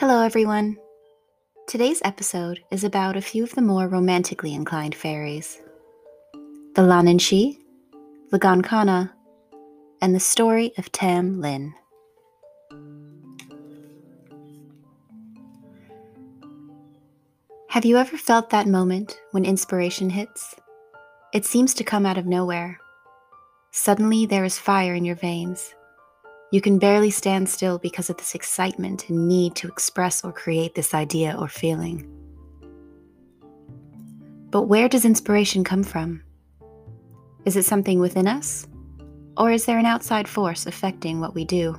Hello, everyone. Today's episode is about a few of the more romantically inclined fairies the Leanan Sidhe, the Gancanagh, and the story of Tam Lin. Have you ever felt that moment when inspiration hits? It seems to come out of nowhere. Suddenly, there is fire in your veins you can barely stand still because of this excitement and need to express or create this idea or feeling. But where does inspiration come from? Is it something within us? Or is there an outside force affecting what we do?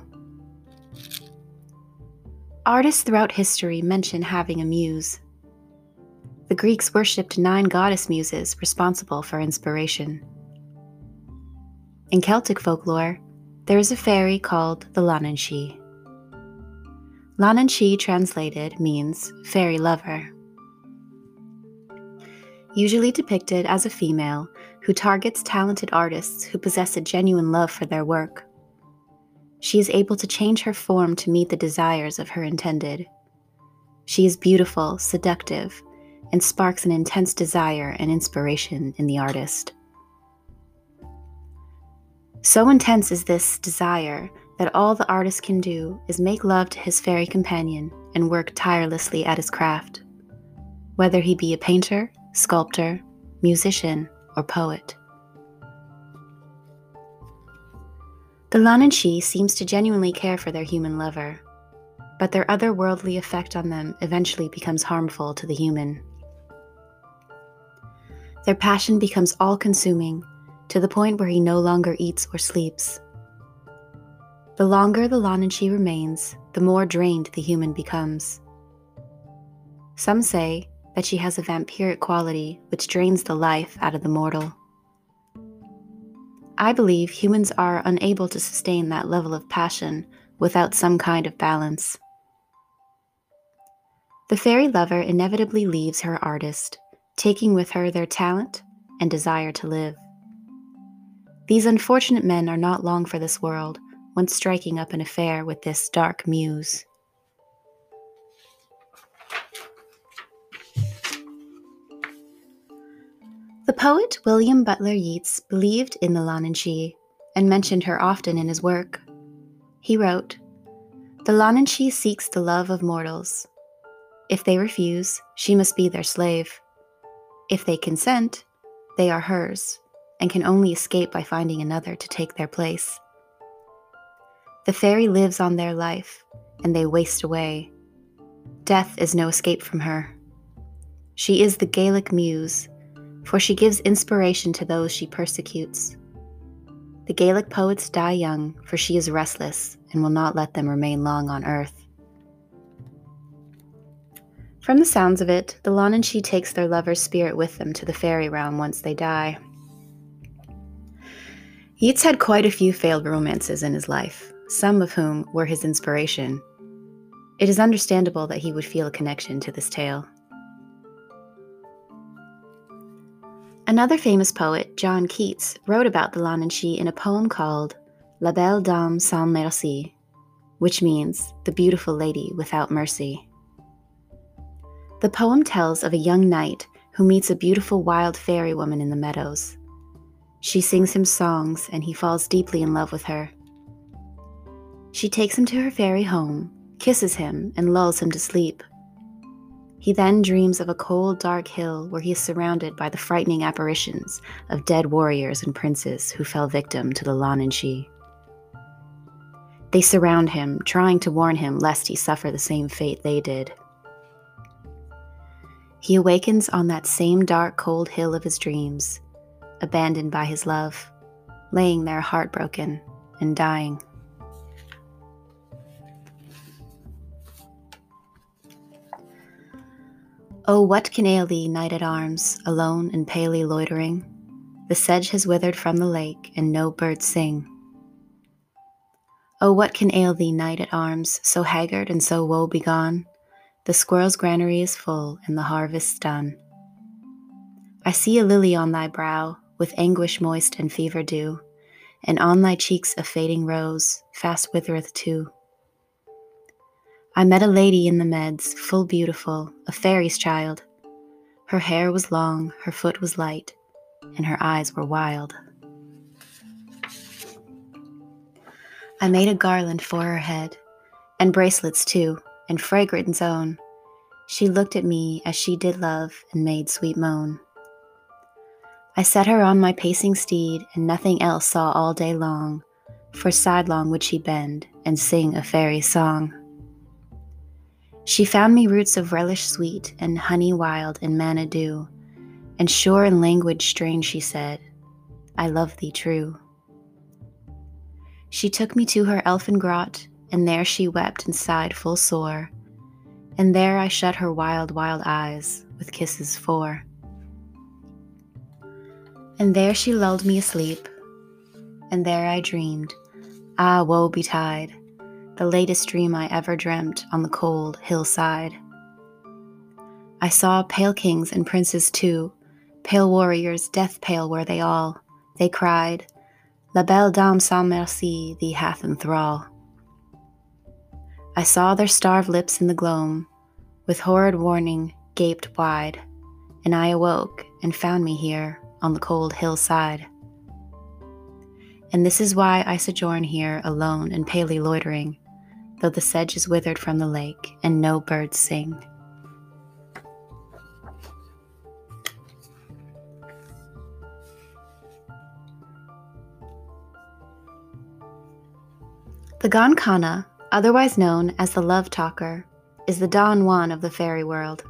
Artists throughout history mention having a muse. The Greeks worshipped nine goddess muses responsible for inspiration. In Celtic folklore, there is a fairy called the Leanan Sidhe. Lananshi translated means fairy lover. Usually depicted as a female who targets talented artists who possess a genuine love for their work. She is able to change her form to meet the desires of her intended. She is beautiful, seductive, and sparks an intense desire and inspiration in the artist. So intense is this desire that all the artist can do is make love to his fairy companion and work tirelessly at his craft, whether he be a painter, sculptor, musician, or poet. The Leanan Sidhe seems to genuinely care for their human lover, but their otherworldly effect on them eventually becomes harmful to the human. Their passion becomes all consuming to the point where he no longer eats or sleeps. The longer the Leanan Sidhe remains, the more drained the human becomes. Some say that she has a vampiric quality which drains the life out of the mortal. I believe humans are unable to sustain that level of passion without some kind of balance. The fairy lover inevitably leaves her artist, taking with her their talent and desire to live. These unfortunate men are not long for this world, once striking up an affair with this dark muse. The poet William Butler Yeats believed in the Leanan Sidhe and mentioned her often in his work. He wrote, The Leanan Sidhe seeks the love of mortals. If they refuse, she must be their slave. If they consent, they are hers and can only escape by finding another to take their place. The fairy lives on their life, and they waste away. Death is no escape from her. She is the Gaelic muse, for she gives inspiration to those she persecutes. The Gaelic poets die young, for she is restless and will not let them remain long on earth. From the sounds of it, the Leanan Sidhe takes their lover's spirit with them to the fairy realm once they die. Yeats had quite a few failed romances in his life, some of whom were his inspiration. It is understandable that he would feel a connection to this tale. Another famous poet, John Keats, wrote about the Leanan Sidhe in a poem called La Belle Dame sans Merci, which means the beautiful lady without mercy. The poem tells of a young knight who meets a beautiful wild fairy woman in the meadows. She sings him songs, and he falls deeply in love with her. She takes him to her fairy home, kisses him, and lulls him to sleep. He then dreams of a cold, dark hill where he is surrounded by the frightening apparitions of dead warriors and princes who fell victim to the Leanan Sidhe. They surround him, trying to warn him lest he suffer the same fate they did. He awakens on that same dark, cold hill of his dreams abandoned by his love, laying there heartbroken and dying. Oh, what can ail thee, knight at arms, alone and palely loitering? The sedge has withered from the lake, and no birds sing. Oh, what can ail thee, knight at arms, so haggard and so woe begone? The squirrel's granary is full, and the harvest's done. I see a lily on thy brow, with anguish moist and fever dew, and on thy cheeks a fading rose fast withereth too. I met a lady in the meads, full beautiful, a fairy's child. Her hair was long, her foot was light, and her eyes were wild. I made a garland for her head, and bracelets too, and fragrant zone. She looked at me as she did love and made sweet moan. I set her on my pacing steed, and nothing else saw all day long, for sidelong would she bend and sing a fairy song. She found me roots of relish sweet, and honey wild and manna dew, and sure in language strange she said, I love thee true. She took me to her elfin grot, and there she wept and sighed full sore, and there I shut her wild, wild eyes with kisses four. And there she lulled me asleep, and there I dreamed, ah, woe betide, the latest dream I ever dreamt on the cold hillside. I saw pale kings and princes too, pale warriors, death pale were they all. They cried, La belle dame sans merci thee hath in thrall. I saw their starved lips in the gloam, with horrid warning gaped wide, and I awoke and found me here on the cold hillside. And this is why I sojourn here alone and palely loitering, though the sedge is withered from the lake and no birds sing. The Gancanagh, otherwise known as the Love Talker, is the Don Juan of the fairy world.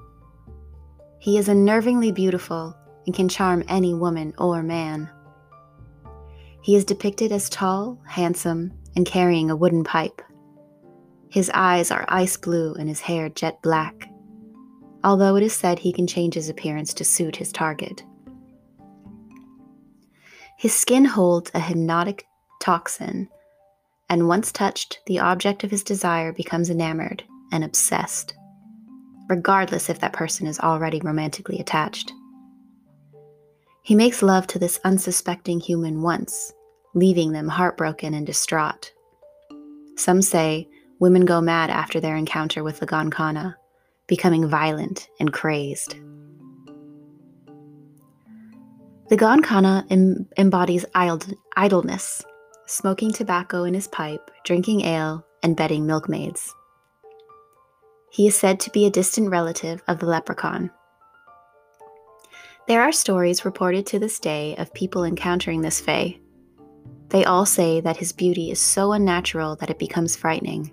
He is unnervingly beautiful and can charm any woman or man. He is depicted as tall, handsome, and carrying a wooden pipe. His eyes are ice blue and his hair jet black, although it is said he can change his appearance to suit his target. His skin holds a hypnotic toxin, and once touched, the object of his desire becomes enamored and obsessed, regardless if that person is already romantically attached. He makes love to this unsuspecting human once, leaving them heartbroken and distraught. Some say women go mad after their encounter with the Gancanagh, becoming violent and crazed. The Gancanagh em- embodies idleness, smoking tobacco in his pipe, drinking ale, and bedding milkmaids. He is said to be a distant relative of the leprechaun. There are stories reported to this day of people encountering this Fae. They all say that his beauty is so unnatural that it becomes frightening.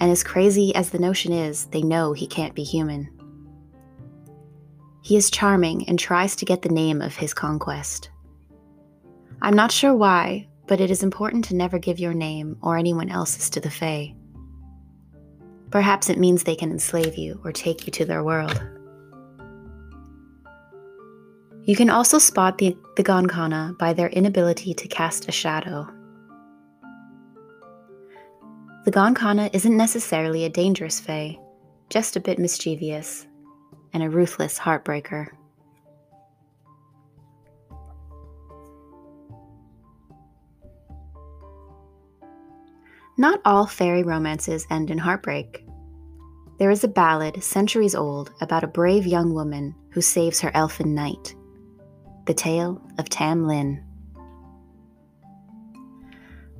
And as crazy as the notion is, they know he can't be human. He is charming and tries to get the name of his conquest. I'm not sure why, but it is important to never give your name or anyone else's to the Fae. Perhaps it means they can enslave you or take you to their world. You can also spot the, the Gancanagh by their inability to cast a shadow. The Gancanagh isn't necessarily a dangerous fae, just a bit mischievous and a ruthless heartbreaker. Not all fairy romances end in heartbreak. There is a ballad, centuries old, about a brave young woman who saves her elfin knight. The Tale of Tam Lin.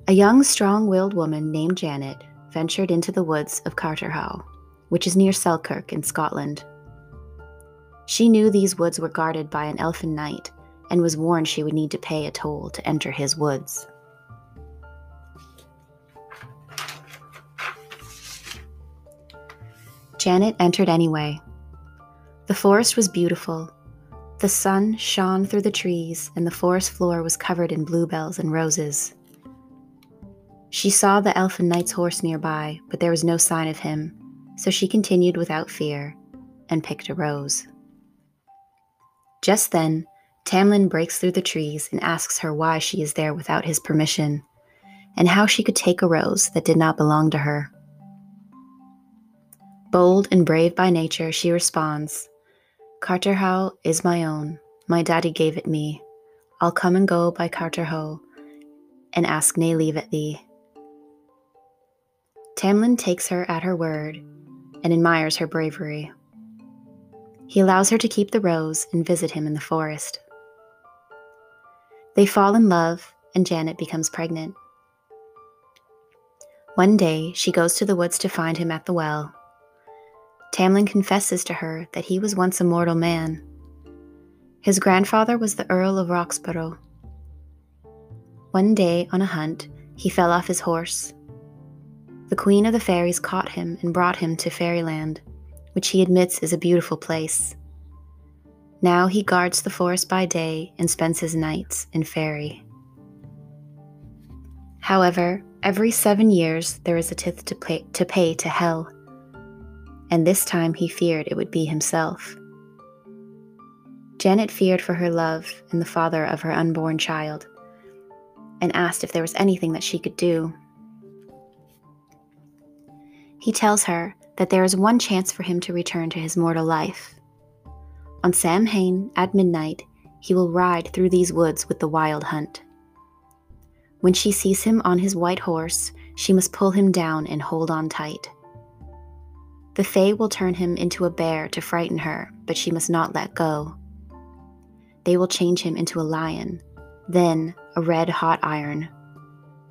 A young, strong willed woman named Janet ventured into the woods of Carterhaugh, which is near Selkirk in Scotland. She knew these woods were guarded by an elfin knight and was warned she would need to pay a toll to enter his woods. Janet entered anyway. The forest was beautiful. The sun shone through the trees, and the forest floor was covered in bluebells and roses. She saw the elfin knight's horse nearby, but there was no sign of him, so she continued without fear and picked a rose. Just then, Tamlin breaks through the trees and asks her why she is there without his permission, and how she could take a rose that did not belong to her. Bold and brave by nature, she responds Carterhaugh is my own. My daddy gave it me. I'll come and go by Carterhaugh and ask nae leave at thee. Tamlin takes her at her word and admires her bravery. He allows her to keep the rose and visit him in the forest. They fall in love, and Janet becomes pregnant. One day, she goes to the woods to find him at the well. Tamlin confesses to her that he was once a mortal man. His grandfather was the Earl of Roxburgh. One day, on a hunt, he fell off his horse. The Queen of the Fairies caught him and brought him to Fairyland, which he admits is a beautiful place. Now he guards the forest by day and spends his nights in Fairy. However, every seven years there is a tithe to pay, to pay to Hell, and this time he feared it would be himself. Janet feared for her love and the father of her unborn child, and asked if there was anything that she could do. He tells her that there is one chance for him to return to his mortal life. On Samhain, at midnight, he will ride through these woods with the wild hunt. When she sees him on his white horse, she must pull him down and hold on tight. The Fae will turn him into a bear to frighten her, but she must not let go. They will change him into a lion, then a red hot iron.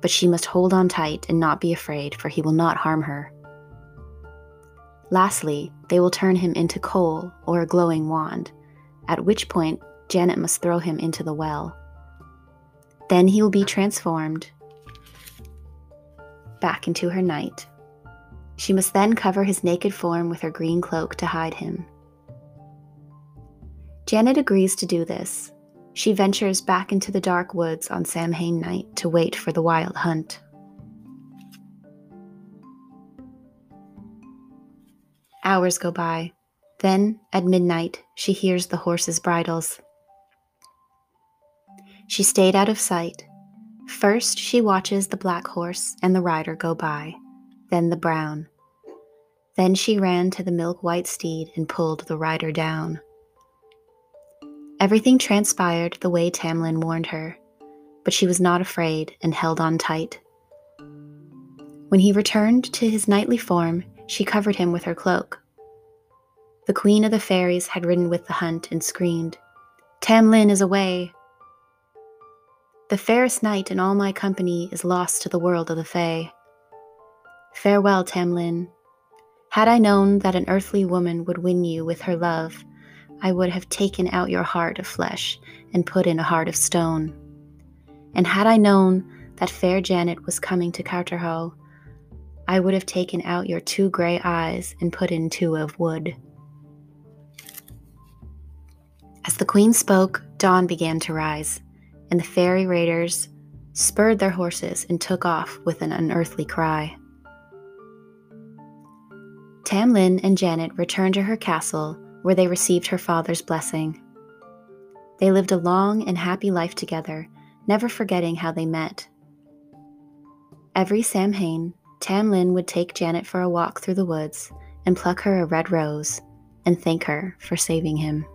But she must hold on tight and not be afraid, for he will not harm her. Lastly, they will turn him into coal or a glowing wand, at which point Janet must throw him into the well. Then he will be transformed back into her knight. She must then cover his naked form with her green cloak to hide him. Janet agrees to do this. She ventures back into the dark woods on Samhain night to wait for the wild hunt. Hours go by. Then, at midnight, she hears the horses' bridles. She stayed out of sight. First, she watches the black horse and the rider go by, then the brown. Then she ran to the milk white steed and pulled the rider down. Everything transpired the way Tamlin warned her, but she was not afraid and held on tight. When he returned to his knightly form, she covered him with her cloak. The queen of the fairies had ridden with the hunt and screamed, Tamlin is away! The fairest knight in all my company is lost to the world of the Fae. Farewell, Tamlin. Had I known that an earthly woman would win you with her love, I would have taken out your heart of flesh and put in a heart of stone. And had I known that fair Janet was coming to Carterhaugh, I would have taken out your two grey eyes and put in two of wood. As the queen spoke, dawn began to rise, and the fairy raiders spurred their horses and took off with an unearthly cry. Tamlin and Janet returned to her castle where they received her father's blessing. They lived a long and happy life together, never forgetting how they met. Every Samhain, Tamlin would take Janet for a walk through the woods and pluck her a red rose and thank her for saving him.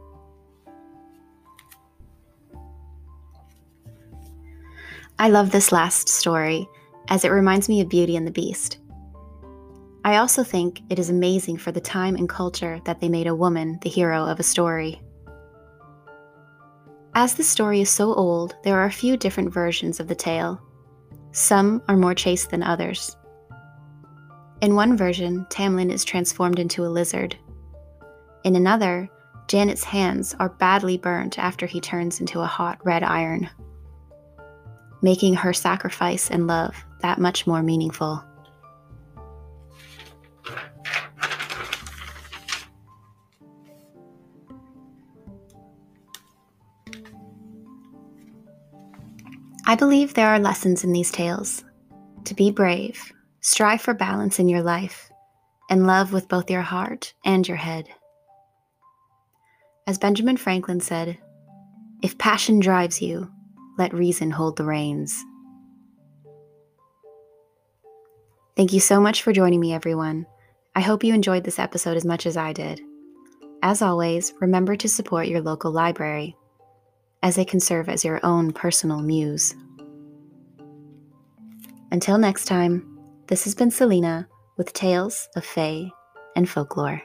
I love this last story as it reminds me of Beauty and the Beast. I also think it is amazing for the time and culture that they made a woman the hero of a story. As the story is so old, there are a few different versions of the tale. Some are more chaste than others. In one version, Tamlin is transformed into a lizard. In another, Janet's hands are badly burnt after he turns into a hot red iron making her sacrifice and love that much more meaningful. I believe there are lessons in these tales. To be brave, strive for balance in your life, and love with both your heart and your head. As Benjamin Franklin said, if passion drives you, let reason hold the reins. Thank you so much for joining me, everyone. I hope you enjoyed this episode as much as I did. As always, remember to support your local library, as they can serve as your own personal muse. Until next time, this has been Selena with tales of fae and folklore.